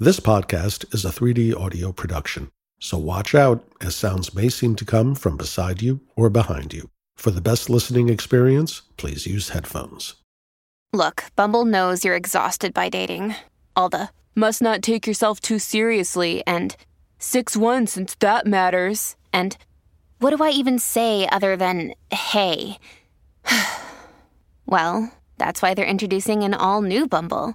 This podcast is a 3D audio production, so watch out as sounds may seem to come from beside you or behind you. For the best listening experience, please use headphones. Look, Bumble knows you're exhausted by dating. All the must not take yourself too seriously and 6 1 since that matters. And what do I even say other than hey? well, that's why they're introducing an all new Bumble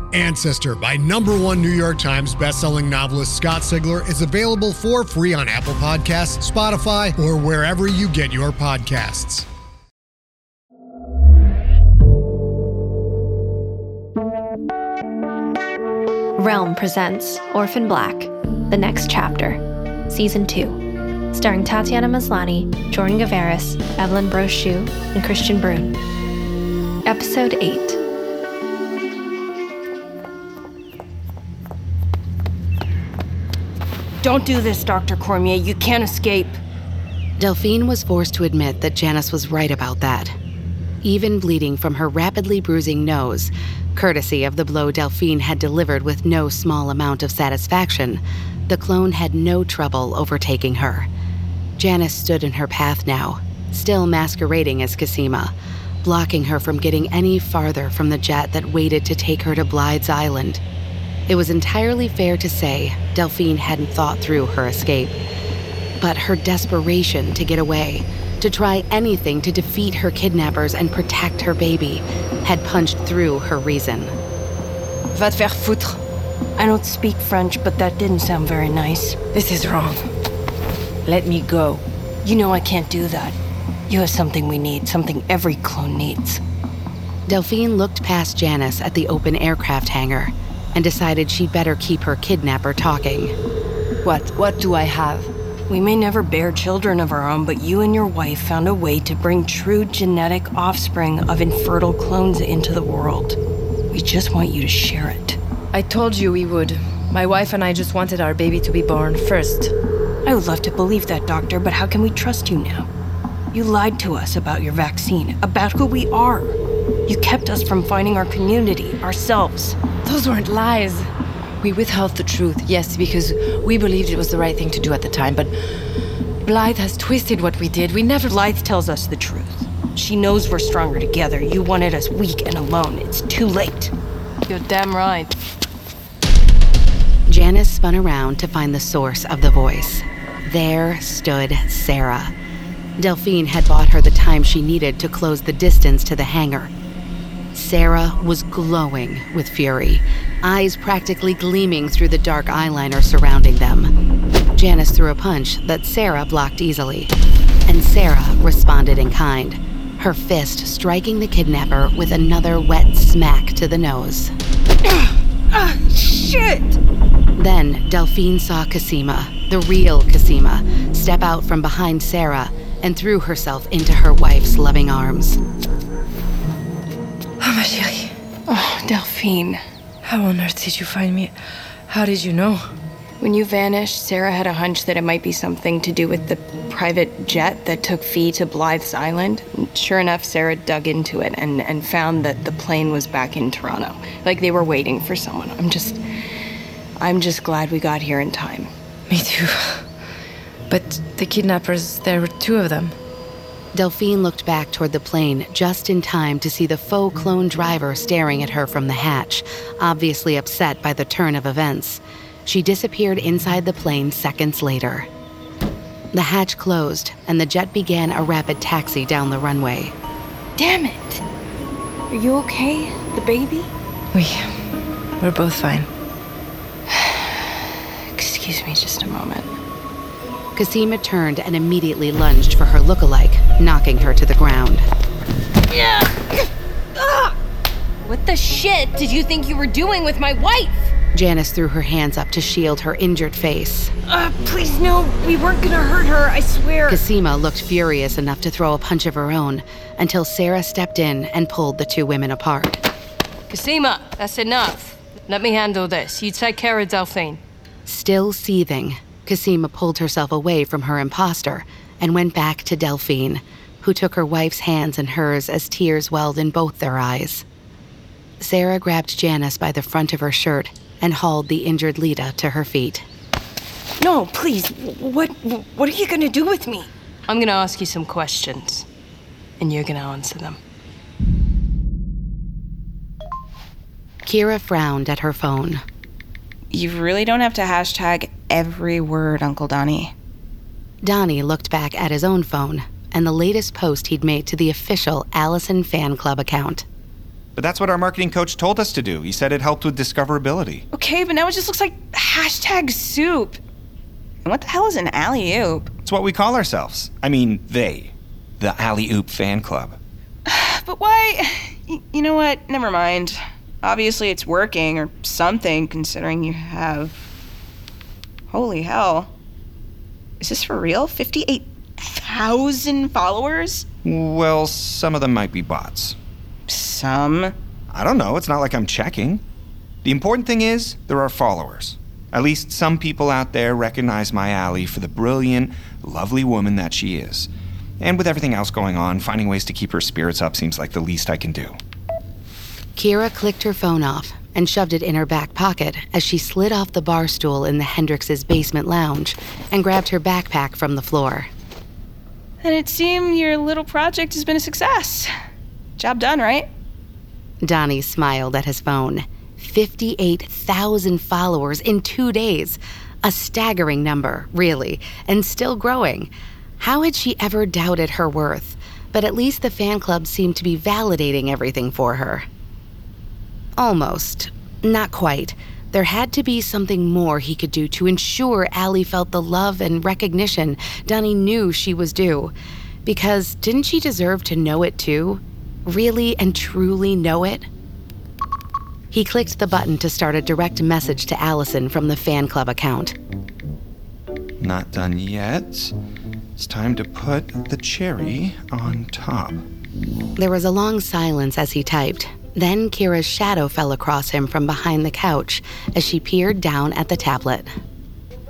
Ancestor by number one New York Times bestselling novelist Scott Sigler is available for free on Apple Podcasts, Spotify, or wherever you get your podcasts. Realm presents Orphan Black, The Next Chapter, Season 2, starring Tatiana Maslany, Jordan Gavaris, Evelyne Brochu, and Kristian Bruun. Episode 8 Don't do this, Dr. Cormier. You can't escape. Delphine was forced to admit that Janice was right about that. Even bleeding from her rapidly bruising nose, courtesy of the blow Delphine had delivered with no small amount of satisfaction, the clone had no trouble overtaking her. Janice stood in her path now, still masquerading as Cosima, blocking her from getting any farther from the jet that waited to take her to Blythe's Island. It was entirely fair to say Delphine hadn't thought through her escape. But her desperation to get away, to try anything to defeat her kidnappers and protect her baby, had punched through her reason. Va te faire foutre. I don't speak French, but that didn't sound very nice. This is wrong. Let me go. You know I can't do that. You have something we need, something every clone needs. Delphine looked past Janice at the open aircraft hangar and decided she'd better keep her kidnapper talking. What? What do I have? We may never bear children of our own, but you and your wife found a way to bring true genetic offspring of infertile clones into the world. We just want you to share it. I told you we would. My wife and I just wanted our baby to be born first. I would love to believe that, Doctor, but how can we trust you now? You lied to us about your vaccine, about who we are. You kept us from finding our community, ourselves. Those weren't lies. We withheld the truth, yes, because we believed it was the right thing to do at the time, but Blythe has twisted what we did. We never. Blythe tells us the truth. She knows we're stronger together. You wanted us weak and alone. It's too late. You're damn right. Janice spun around to find the source of the voice. There stood Sarah. Delphine had bought her the time she needed to close the distance to the hangar. Sarah was glowing with fury, eyes practically gleaming through the dark eyeliner surrounding them. Janice threw a punch that Sarah blocked easily, and Sarah responded in kind, her fist striking the kidnapper with another wet smack to the nose. Ah, shit! Then Delphine saw Cosima, the real Cosima, step out from behind Sarah and threw herself into her wife's loving arms. Oh, ma chérie. Oh, Delphine. How on earth did you find me? How did you know? When you vanished, Sarah had a hunch that it might be something to do with the private jet that took Fee to Blythe's Island. Sure enough, Sarah dug into it and, and found that the plane was back in Toronto. Like they were waiting for someone. I'm just. I'm just glad we got here in time. Me too. But the kidnappers, there were two of them. Delphine looked back toward the plane just in time to see the faux clone driver staring at her from the hatch, obviously upset by the turn of events. She disappeared inside the plane seconds later. The hatch closed, and the jet began a rapid taxi down the runway. Damn it! Are you okay? The baby? We. We're both fine. Excuse me just a moment. Cosima turned and immediately lunged for her look-alike, knocking her to the ground. What the shit did you think you were doing with my wife? Janice threw her hands up to shield her injured face. Uh, please, no. We weren't gonna hurt her, I swear. Cosima looked furious enough to throw a punch of her own until Sarah stepped in and pulled the two women apart. Cosima, that's enough. Let me handle this. You take care of Delphine. Still seething, Cosima pulled herself away from her impostor and went back to Delphine, who took her wife's hands in hers as tears welled in both their eyes. Sarah grabbed Janice by the front of her shirt and hauled the injured Leda to her feet. No, please. What what are you going to do with me? I'm going to ask you some questions and you're going to answer them. Kira frowned at her phone. You really don't have to hashtag every word, Uncle Donnie. Donnie looked back at his own phone and the latest post he'd made to the official Allison fan club account. But that's what our marketing coach told us to do. He said it helped with discoverability. Okay, but now it just looks like hashtag soup. And what the hell is an alley oop? It's what we call ourselves. I mean, they. The Alley Oop Fan Club. But why? Y- you know what? Never mind. Obviously, it's working or something, considering you have. Holy hell. Is this for real? 58,000 followers? Well, some of them might be bots. Some. I don't know. It's not like I'm checking. The important thing is, there are followers. At least some people out there recognize my Allie for the brilliant, lovely woman that she is. And with everything else going on, finding ways to keep her spirits up seems like the least I can do. Kira clicked her phone off and shoved it in her back pocket as she slid off the bar stool in the Hendrix's basement lounge and grabbed her backpack from the floor. And it seemed your little project has been a success. Job done, right? Donnie smiled at his phone. 58,000 followers in two days. A staggering number, really, and still growing. How had she ever doubted her worth? But at least the fan club seemed to be validating everything for her. Almost. Not quite. There had to be something more he could do to ensure Allie felt the love and recognition Donnie knew she was due. Because didn't she deserve to know it too? Really and truly know it? He clicked the button to start a direct message to Allison from the fan club account. Not done yet. It's time to put the cherry on top. There was a long silence as he typed. Then Kira's shadow fell across him from behind the couch as she peered down at the tablet.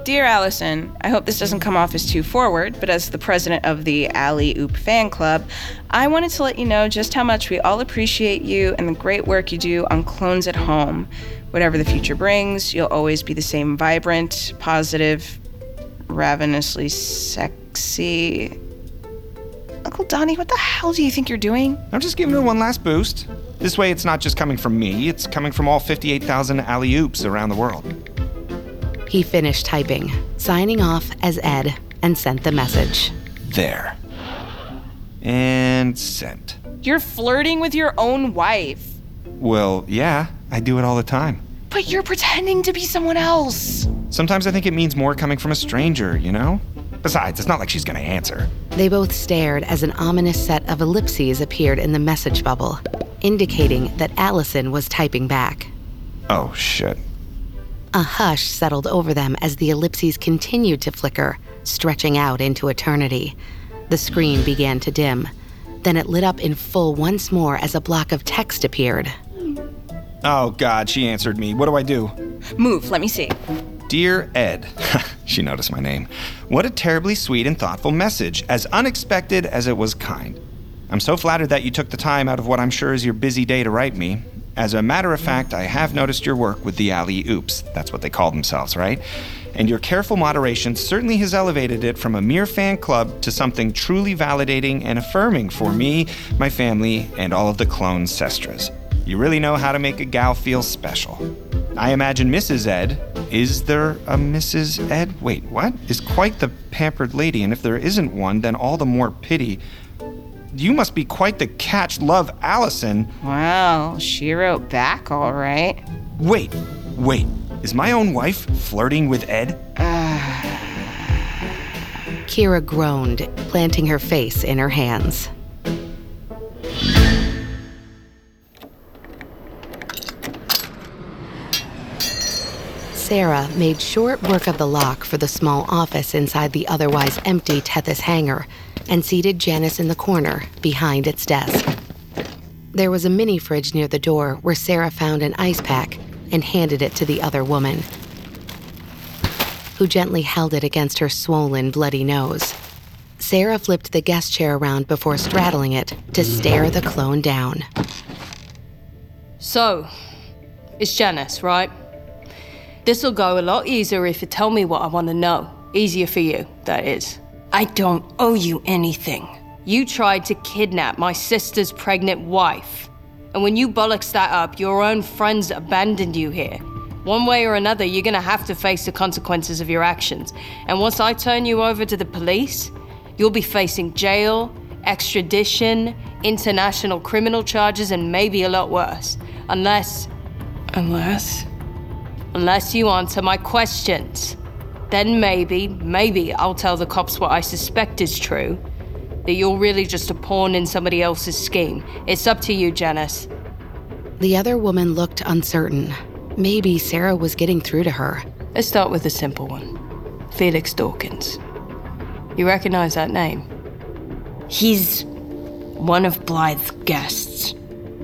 Dear Allison, I hope this doesn't come off as too forward, but as the president of the Alley Oop fan club, I wanted to let you know just how much we all appreciate you and the great work you do on Clones at Home. Whatever the future brings, you'll always be the same vibrant, positive, ravenously sexy. Uncle Donnie, what the hell do you think you're doing? I'm just giving her one last boost. This way, it's not just coming from me, it's coming from all 58,000 alley oops around the world. He finished typing, signing off as Ed, and sent the message. There. And sent. You're flirting with your own wife. Well, yeah, I do it all the time. But you're pretending to be someone else. Sometimes I think it means more coming from a stranger, you know? Besides, it's not like she's gonna answer. They both stared as an ominous set of ellipses appeared in the message bubble, indicating that Allison was typing back. Oh, shit. A hush settled over them as the ellipses continued to flicker, stretching out into eternity. The screen began to dim. Then it lit up in full once more as a block of text appeared. Oh, God, she answered me. What do I do? Move, let me see. Dear Ed, she noticed my name. What a terribly sweet and thoughtful message, as unexpected as it was kind. I'm so flattered that you took the time out of what I'm sure is your busy day to write me. As a matter of fact, I have noticed your work with the Alley Oops. That's what they call themselves, right? And your careful moderation certainly has elevated it from a mere fan club to something truly validating and affirming for me, my family, and all of the clone sestras. You really know how to make a gal feel special. I imagine Mrs. Ed, is there a Mrs. Ed? Wait, what? Is quite the pampered lady, and if there isn't one, then all the more pity. You must be quite the catch, love Allison. Well, she wrote back all right. Wait, wait. Is my own wife flirting with Ed? Kira groaned, planting her face in her hands. Sarah made short work of the lock for the small office inside the otherwise empty Tethys hangar and seated Janice in the corner behind its desk. There was a mini fridge near the door where Sarah found an ice pack and handed it to the other woman, who gently held it against her swollen, bloody nose. Sarah flipped the guest chair around before straddling it to stare the clone down. So, it's Janice, right? This'll go a lot easier if you tell me what I want to know. Easier for you, that is. I don't owe you anything. You tried to kidnap my sister's pregnant wife. And when you bollocks that up, your own friends abandoned you here. One way or another, you're gonna have to face the consequences of your actions. And once I turn you over to the police, you'll be facing jail, extradition, international criminal charges, and maybe a lot worse. Unless. Unless? Unless you answer my questions. Then maybe, maybe I'll tell the cops what I suspect is true that you're really just a pawn in somebody else's scheme. It's up to you, Janice. The other woman looked uncertain. Maybe Sarah was getting through to her. Let's start with a simple one Felix Dawkins. You recognize that name? He's one of Blythe's guests.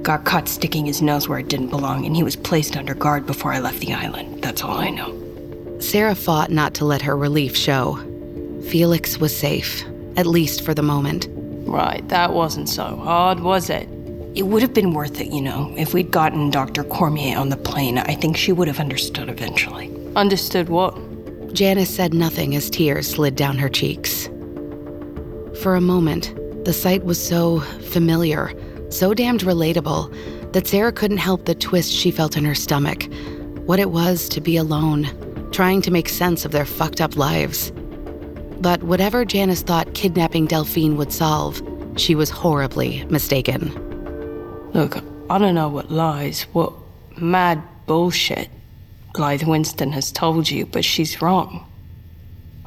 Got caught sticking his nose where it didn't belong, and he was placed under guard before I left the island. That's all I know. Sarah fought not to let her relief show. Felix was safe, at least for the moment. Right, that wasn't so hard, was it? It would have been worth it, you know. If we'd gotten Dr. Cormier on the plane, I think she would have understood eventually. Understood what? Janice said nothing as tears slid down her cheeks. For a moment, the sight was so familiar, so damned relatable, that Sarah couldn't help the twist she felt in her stomach. What it was to be alone, trying to make sense of their fucked up lives. But whatever Janice thought kidnapping Delphine would solve, she was horribly mistaken. Look, I don't know what lies, what mad bullshit Blythe Winston has told you, but she's wrong.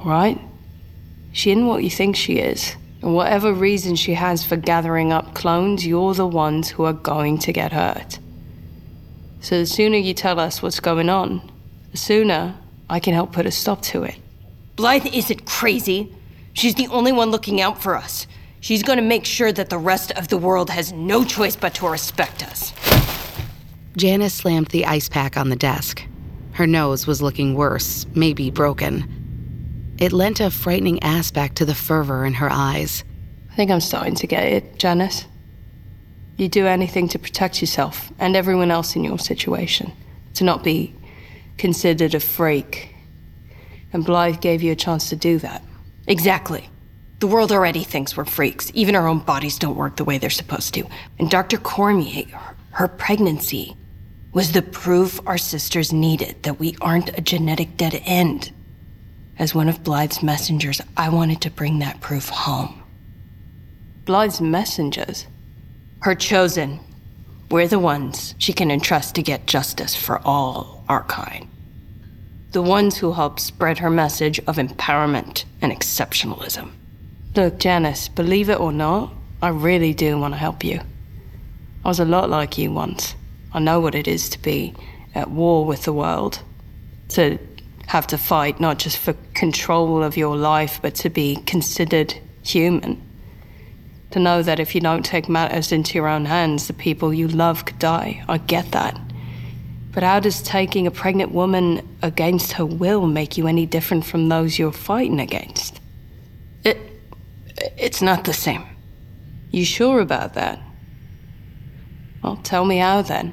Right? She isn't what you think she is. And whatever reason she has for gathering up clones, you're the ones who are going to get hurt. So the sooner you tell us what's going on, the sooner I can help put a stop to it. Blythe isn't crazy. She's the only one looking out for us. She's going to make sure that the rest of the world has no choice but to respect us. Janice slammed the ice pack on the desk. Her nose was looking worse, maybe broken. It lent a frightening aspect to the fervor in her eyes. I think I'm starting to get it, Janice. You do anything to protect yourself and everyone else in your situation, to not be considered a freak. And Blythe gave you a chance to do that. Exactly. The world already thinks we're freaks. Even our own bodies don't work the way they're supposed to. And Dr. Cormier, her pregnancy, was the proof our sisters needed that we aren't a genetic dead end. As one of Blythe's messengers, I wanted to bring that proof home. Blythe's messengers? Her chosen. We're the ones she can entrust to get justice for all our kind. The ones who help spread her message of empowerment and exceptionalism. Look, Janice, believe it or not, I really do want to help you. I was a lot like you once. I know what it is to be at war with the world, to have to fight not just for control of your life, but to be considered human. To know that if you don't take matters into your own hands, the people you love could die. I get that. But how does taking a pregnant woman against her will make you any different from those you're fighting against? It. It's not the same. You sure about that? Well, tell me how then.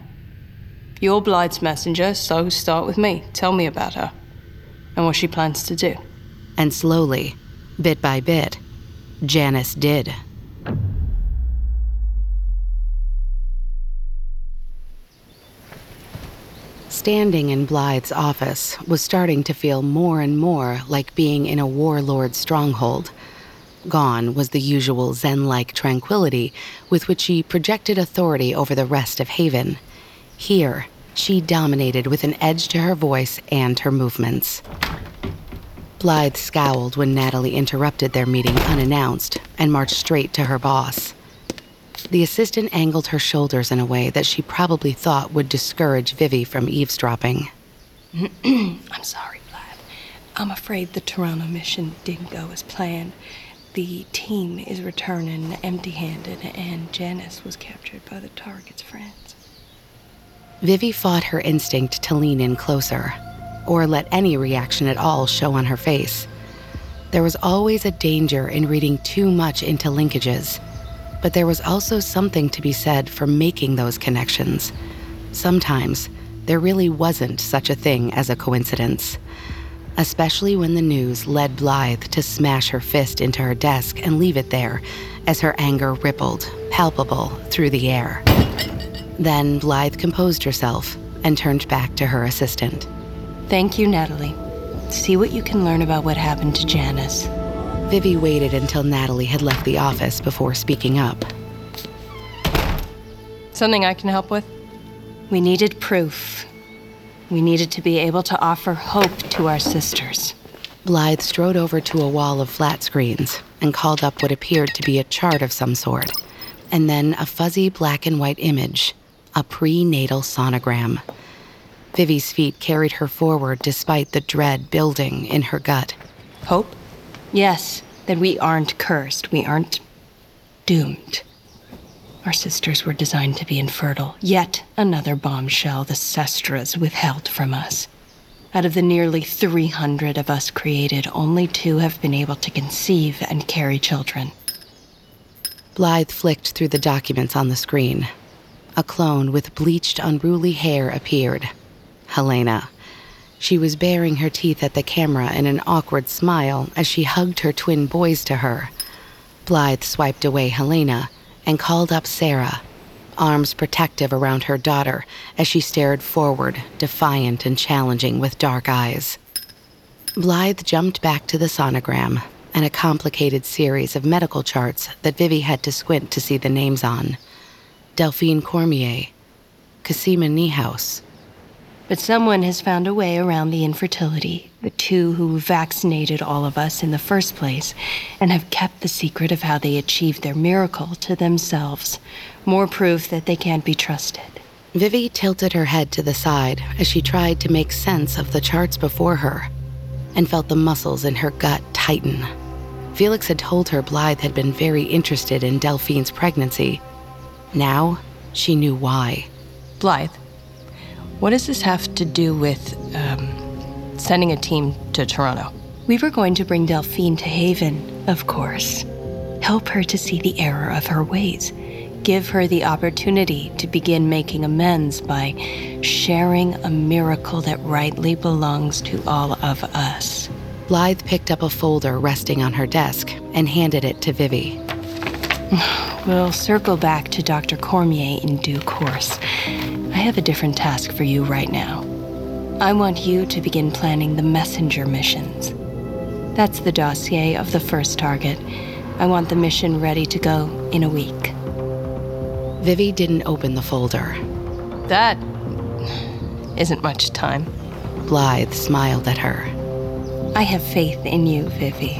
You're Blythe's messenger, so start with me. Tell me about her and what she plans to do. And slowly, bit by bit, Janice did. Standing in Blythe's office was starting to feel more and more like being in a warlord's stronghold. Gone was the usual Zen like tranquility with which she projected authority over the rest of Haven. Here, she dominated with an edge to her voice and her movements. Blythe scowled when Natalie interrupted their meeting unannounced and marched straight to her boss. The assistant angled her shoulders in a way that she probably thought would discourage Vivi from eavesdropping. I'm sorry, Blythe. I'm afraid the Toronto mission didn't go as planned. The team is returning empty handed, and Janice was captured by the target's friends. Vivi fought her instinct to lean in closer, or let any reaction at all show on her face. There was always a danger in reading too much into linkages, but there was also something to be said for making those connections. Sometimes, there really wasn't such a thing as a coincidence especially when the news led Blythe to smash her fist into her desk and leave it there as her anger rippled, palpable, through the air. Then Blythe composed herself and turned back to her assistant. Thank you, Natalie. See what you can learn about what happened to Janice. Vivi waited until Natalie had left the office before speaking up. Something I can help with? We needed proof. We needed to be able to offer hope to our sisters. Blythe strode over to a wall of flat screens and called up what appeared to be a chart of some sort, and then a fuzzy black and white image, a prenatal sonogram. Vivi's feet carried her forward despite the dread building in her gut. Hope? Yes, that we aren't cursed. We aren't doomed. Our sisters were designed to be infertile. Yet another bombshell the Sestras withheld from us. Out of the nearly 300 of us created, only two have been able to conceive and carry children. Blythe flicked through the documents on the screen. A clone with bleached, unruly hair appeared. Helena. She was baring her teeth at the camera in an awkward smile as she hugged her twin boys to her. Blythe swiped away Helena and called up Sarah, arms protective around her daughter as she stared forward, defiant and challenging with dark eyes. Blythe jumped back to the sonogram and a complicated series of medical charts that Vivi had to squint to see the names on. Delphine Cormier, Cosima Niehaus, but someone has found a way around the infertility, the two who vaccinated all of us in the first place, and have kept the secret of how they achieved their miracle to themselves. More proof that they can't be trusted. Vivi tilted her head to the side as she tried to make sense of the charts before her and felt the muscles in her gut tighten. Felix had told her Blythe had been very interested in Delphine's pregnancy. Now she knew why. Blythe, what does this have to do with um, sending a team to Toronto? We were going to bring Delphine to Haven, of course. Help her to see the error of her ways. Give her the opportunity to begin making amends by sharing a miracle that rightly belongs to all of us. Blythe picked up a folder resting on her desk and handed it to Vivi. We'll circle back to Dr. Cormier in due course. I have a different task for you right now. I want you to begin planning the messenger missions. That's the dossier of the first target. I want the mission ready to go in a week. Vivi didn't open the folder. That isn't much time. Blythe smiled at her. I have faith in you, Vivi.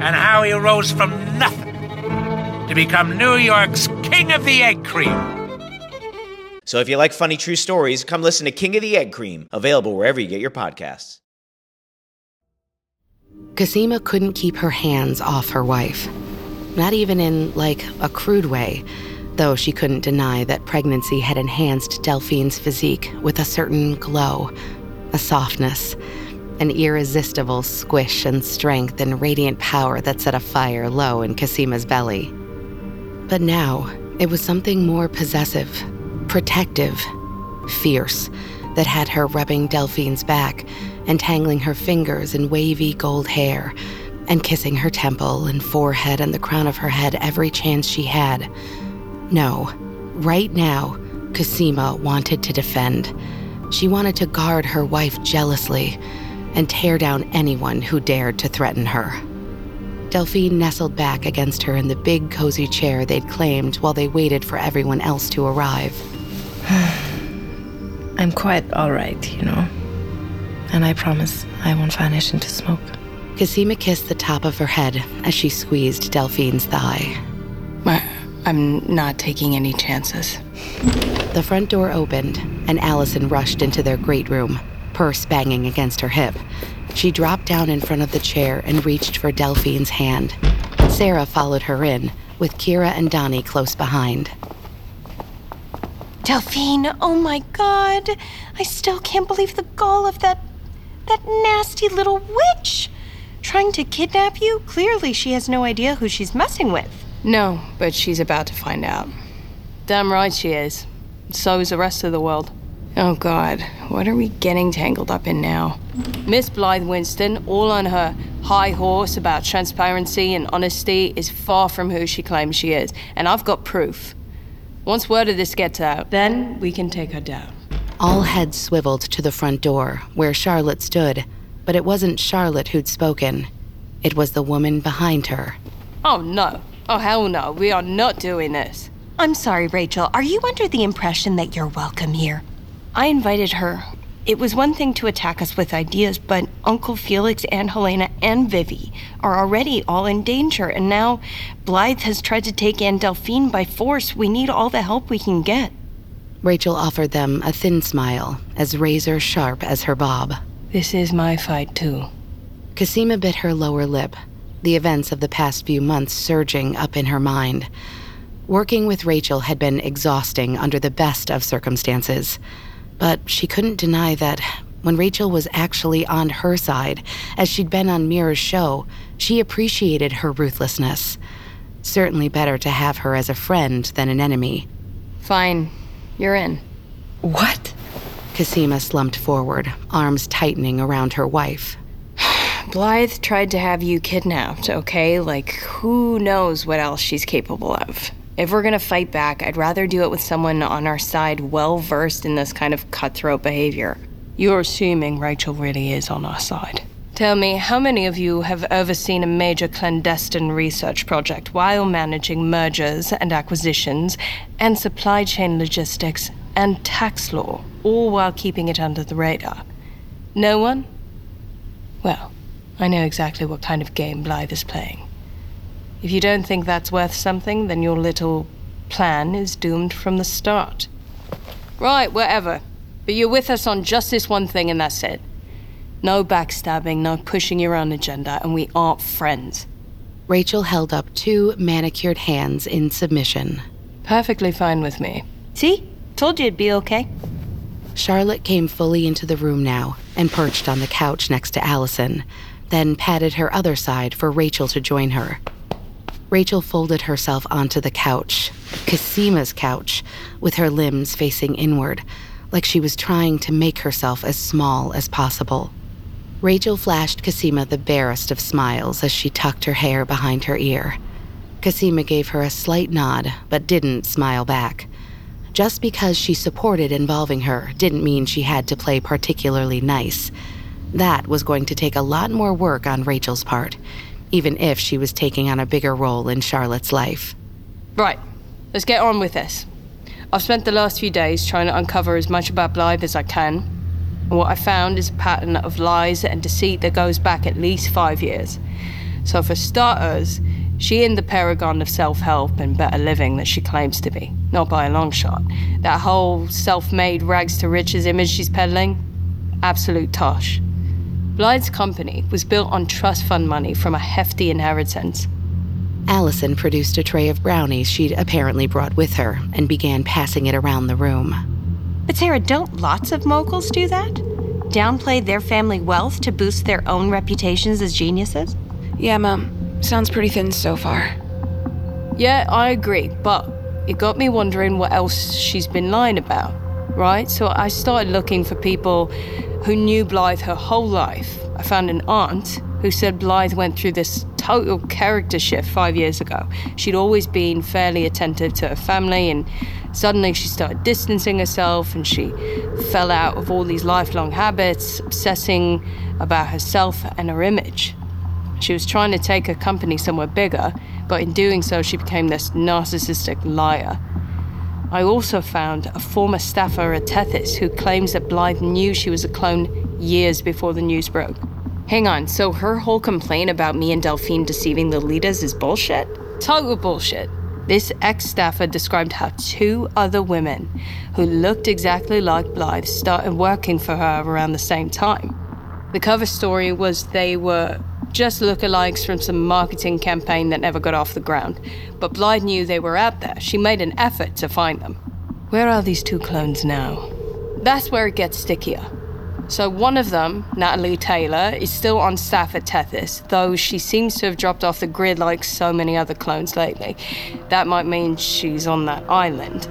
and how he rose from nothing to become New York's King of the Egg Cream. So if you like funny true stories, come listen to King of the Egg Cream, available wherever you get your podcasts. Cosima couldn't keep her hands off her wife. Not even in, like, a crude way, though she couldn't deny that pregnancy had enhanced Delphine's physique with a certain glow, a softness, an irresistible squish and strength and radiant power that set a fire low in Cosima's belly. But now, it was something more possessive, protective, fierce, that had her rubbing Delphine's back, entangling her fingers in wavy gold hair, and kissing her temple and forehead and the crown of her head every chance she had. No, right now, Cosima wanted to defend. She wanted to guard her wife jealously and tear down anyone who dared to threaten her. Delphine nestled back against her in the big, cozy chair they'd claimed while they waited for everyone else to arrive. I'm quite all right, you know. And I promise I won't vanish into smoke. Cosima kissed the top of her head as she squeezed Delphine's thigh. I, I'm not taking any chances. The front door opened, and Allison rushed into their great room, purse banging against her hip. She dropped down in front of the chair and reached for Delphine's hand. Sarah followed her in, with Kira and Donnie close behind. Delphine, oh my god. I still can't believe the gall of that. that nasty little witch. Trying to kidnap you? Clearly, she has no idea who she's messing with. No, but she's about to find out. Damn right she is. So is the rest of the world. Oh god, what are we getting tangled up in now? Miss Blythe Winston, all on her high horse about transparency and honesty, is far from who she claims she is, and I've got proof. Once word of this gets out, then we can take her down. All heads swiveled to the front door, where Charlotte stood, but it wasn't Charlotte who'd spoken. It was the woman behind her. Oh no. Oh hell no, we are not doing this. I'm sorry, Rachel. Are you under the impression that you're welcome here? I invited her. It was one thing to attack us with ideas, but Uncle Felix and Helena and Vivi are already all in danger, and now Blythe has tried to take Anne Delphine by force. We need all the help we can get. Rachel offered them a thin smile, as razor sharp as her bob. This is my fight, too. Cosima bit her lower lip, the events of the past few months surging up in her mind. Working with Rachel had been exhausting under the best of circumstances, but she couldn't deny that when Rachel was actually on her side, as she'd been on Mira's show, she appreciated her ruthlessness. Certainly better to have her as a friend than an enemy. Fine. You're in. What? Cosima slumped forward, arms tightening around her wife. Blythe tried to have you kidnapped, okay? Like, who knows what else she's capable of? If we're gonna fight back, I'd rather do it with someone on our side well versed in this kind of cutthroat behavior. You're assuming Rachel really is on our side. Tell me, how many of you have overseen a major clandestine research project while managing mergers and acquisitions and supply chain logistics and tax law, all while keeping it under the radar? No one? Well, I know exactly what kind of game Blythe is playing. If you don't think that's worth something, then your little plan is doomed from the start. Right, whatever. But you're with us on just this one thing, and that's it. No backstabbing, no pushing your own agenda, and we aren't friends. Rachel held up two manicured hands in submission. Perfectly fine with me. See? Told you it'd be okay. Charlotte came fully into the room now and perched on the couch next to Allison, then patted her other side for Rachel to join her. Rachel folded herself onto the couch, Cosima's couch, with her limbs facing inward, like she was trying to make herself as small as possible. Rachel flashed Cosima the barest of smiles as she tucked her hair behind her ear. Cosima gave her a slight nod, but didn't smile back. Just because she supported involving her didn't mean she had to play particularly nice. That was going to take a lot more work on Rachel's part, even if she was taking on a bigger role in Charlotte's life. Right, let's get on with this. I've spent the last few days trying to uncover as much about Blythe as I can. And what I found is a pattern of lies and deceit that goes back at least five years. So, for starters, she ain't the paragon of self help and better living that she claims to be. Not by a long shot. That whole self made rags to riches image she's peddling? Absolute tosh. Blythe's company was built on trust fund money from a hefty inheritance. Allison produced a tray of brownies she'd apparently brought with her and began passing it around the room. But Sarah, don't lots of moguls do that? Downplay their family wealth to boost their own reputations as geniuses? Yeah, Mom. Sounds pretty thin so far. Yeah, I agree, but it got me wondering what else she's been lying about, right? So I started looking for people who knew Blythe her whole life. I found an aunt who said Blythe went through this total character shift five years ago. She'd always been fairly attentive to her family, and suddenly she started distancing herself and she fell out of all these lifelong habits, obsessing about herself and her image. She was trying to take her company somewhere bigger, but in doing so, she became this narcissistic liar. I also found a former staffer at Tethys who claims that Blythe knew she was a clone years before the news broke. Hang on, so her whole complaint about me and Delphine deceiving the leaders is bullshit? Total bullshit. This ex staffer described how two other women who looked exactly like Blythe started working for her around the same time. The cover story was they were just lookalikes from some marketing campaign that never got off the ground. But Blythe knew they were out there. She made an effort to find them. Where are these two clones now? That's where it gets stickier. So one of them, Natalie Taylor, is still on staff at Tethys, though she seems to have dropped off the grid like so many other clones lately. That might mean she's on that island.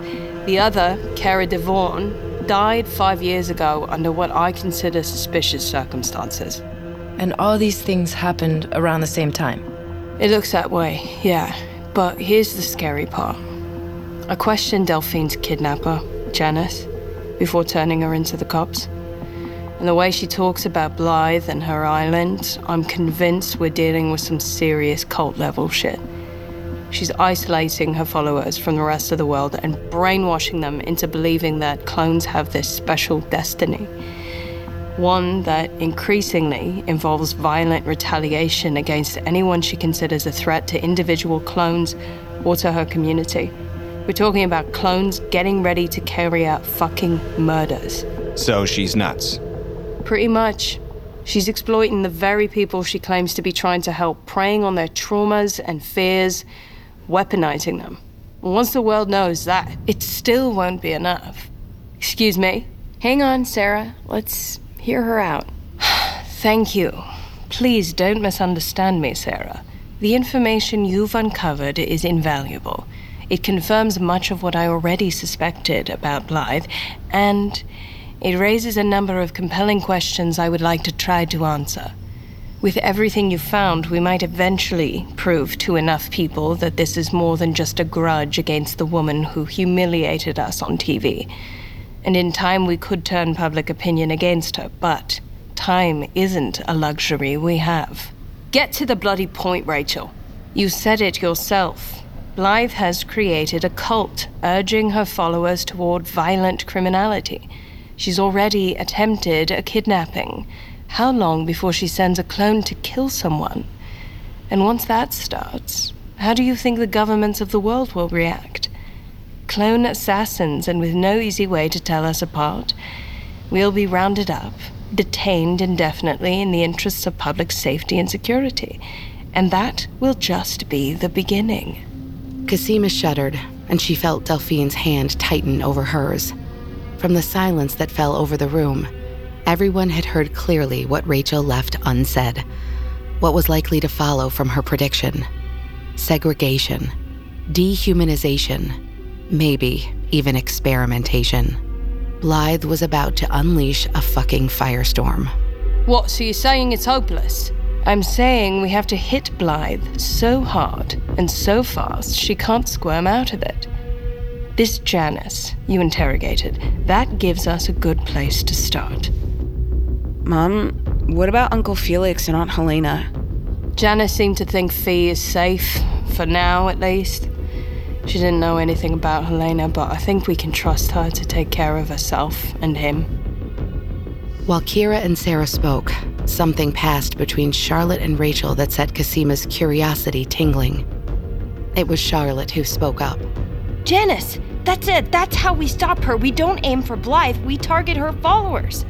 The other, Cara Devon, died five years ago under what I consider suspicious circumstances. And all these things happened around the same time? It looks that way, yeah. But here's the scary part. I questioned Delphine's kidnapper, Janice, before turning her into the cops. And the way she talks about Blythe and her island, I'm convinced we're dealing with some serious cult level shit. She's isolating her followers from the rest of the world and brainwashing them into believing that clones have this special destiny. One that increasingly involves violent retaliation against anyone she considers a threat to individual clones or to her community. We're talking about clones getting ready to carry out fucking murders. So she's nuts. Pretty much. She's exploiting the very people she claims to be trying to help, preying on their traumas and fears, weaponizing them. Once the world knows that, it still won't be enough. Excuse me? Hang on, Sarah. Let's hear her out. Thank you. Please don't misunderstand me, Sarah. The information you've uncovered is invaluable. It confirms much of what I already suspected about Blythe, and it raises a number of compelling questions I would like to try to answer. With everything you've found, we might eventually prove to enough people that this is more than just a grudge against the woman who humiliated us on TV. And in time, we could turn public opinion against her, but time isn't a luxury we have. Get to the bloody point, Rachel. You said it yourself. Blythe has created a cult urging her followers toward violent criminality. She's already attempted a kidnapping. How long before she sends a clone to kill someone? And once that starts, how do you think the governments of the world will react? Clone assassins, and with no easy way to tell us apart. We'll be rounded up, detained indefinitely in the interests of public safety and security. And that will just be the beginning. Cosima shuddered, and she felt Delphine's hand tighten over hers. From the silence that fell over the room, everyone had heard clearly what Rachel left unsaid, what was likely to follow from her prediction segregation, dehumanization, maybe even experimentation. Blythe was about to unleash a fucking firestorm. What, so you're saying it's hopeless? I'm saying we have to hit Blythe so hard and so fast she can't squirm out of it. This Janice you interrogated, that gives us a good place to start. Mom, what about Uncle Felix and Aunt Helena? Janice seemed to think Fee is safe, for now at least. She didn't know anything about Helena, but I think we can trust her to take care of herself and him. While Kira and Sarah spoke, something passed between Charlotte and Rachel that set Cosima's curiosity tingling. It was Charlotte who spoke up. Janice, that's it. That's how we stop her. We don't aim for Blythe, we target her followers.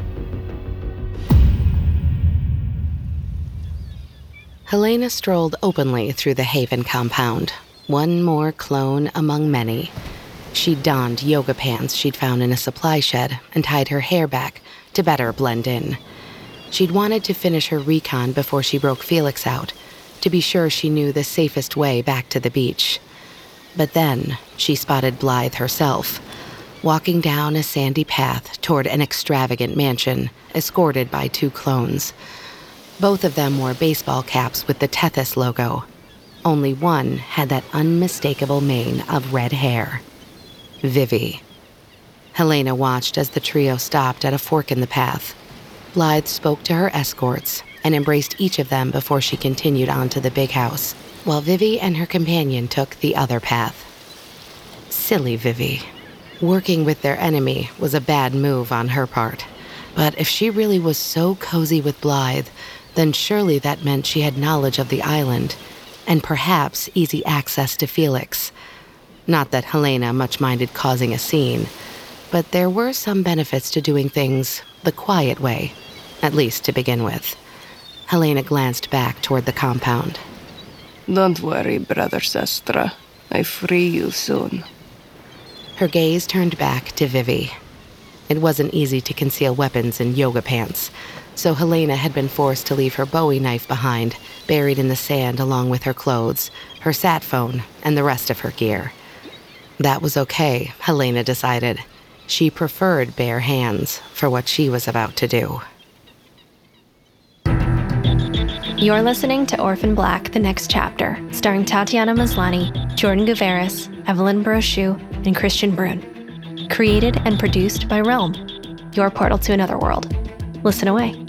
Helena strolled openly through the Haven compound, one more clone among many. She donned yoga pants she'd found in a supply shed and tied her hair back to better blend in. She'd wanted to finish her recon before she broke Felix out, to be sure she knew the safest way back to the beach. But then she spotted Blythe herself, walking down a sandy path toward an extravagant mansion, escorted by two clones. Both of them wore baseball caps with the Tethys logo. Only one had that unmistakable mane of red hair. Vivi. Helena watched as the trio stopped at a fork in the path. Blythe spoke to her escorts and embraced each of them before she continued on to the big house, while Vivi and her companion took the other path. Silly Vivi. Working with their enemy was a bad move on her part. But if she really was so cozy with Blythe, then surely that meant she had knowledge of the island and perhaps easy access to Felix. Not that Helena much minded causing a scene, but there were some benefits to doing things the quiet way, at least to begin with. Helena glanced back toward the compound. Don't worry, brother Sestra. I free you soon. Her gaze turned back to Vivi. It wasn't easy to conceal weapons in yoga pants, so Helena had been forced to leave her bowie knife behind, buried in the sand along with her clothes, her sat phone, and the rest of her gear. That was okay, Helena decided. She preferred bare hands for what she was about to do. You're listening to Orphan Black, the next chapter, starring Tatiana Maslany, Jordan Gavaris, Evelyne Brochu, and Kristian Bruun. Created and produced by Realm, your portal to another world. Listen away.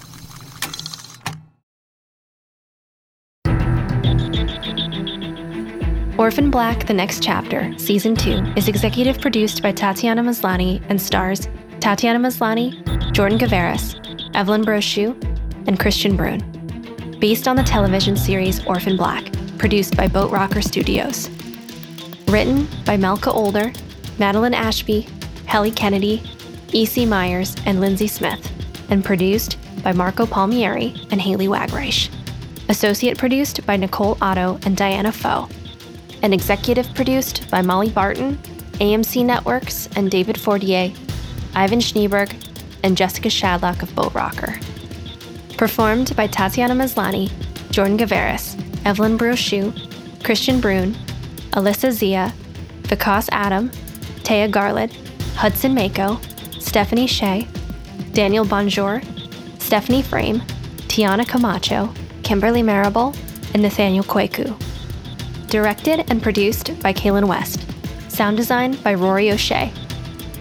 Orphan Black The Next Chapter, Season 2, is executive produced by Tatiana Maslany and stars Tatiana Maslany, Jordan Gavaris, Evelyne Brochu, and Kristian Bruun. Based on the television series Orphan Black, produced by Boat Rocker Studios. Written by Malka Older, Madeline Ashby, Helly Kennedy, E.C. Myers, and Lindsay Smith, and produced by Marco Palmieri and Haley Wagreich. Associate produced by Nicole Otto and Diana Foe and executive produced by Molly Barton, AMC Networks, and David Fortier, Ivan Schneeberg, and Jessica Shadlock of Boat Rocker. Performed by Tatiana Maslany, Jordan Gavaris, Evelyne Brochu, Kristian Bruun, Alyssa Zia, Vikas Adam, Taya Garland, Hudson Mako, Stephanie Shea, Daniel Bonjour, Stephanie Frame, Tiana Camacho, Kimberly Marable, and Nathaniel Kwaku. Directed and produced by Kaylin West. Sound design by Rory O'Shea.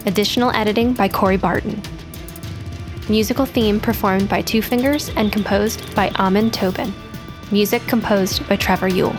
Additional editing by Corey Barton. Musical theme performed by Two Fingers and composed by Amon Tobin. Music composed by Trevor Yule.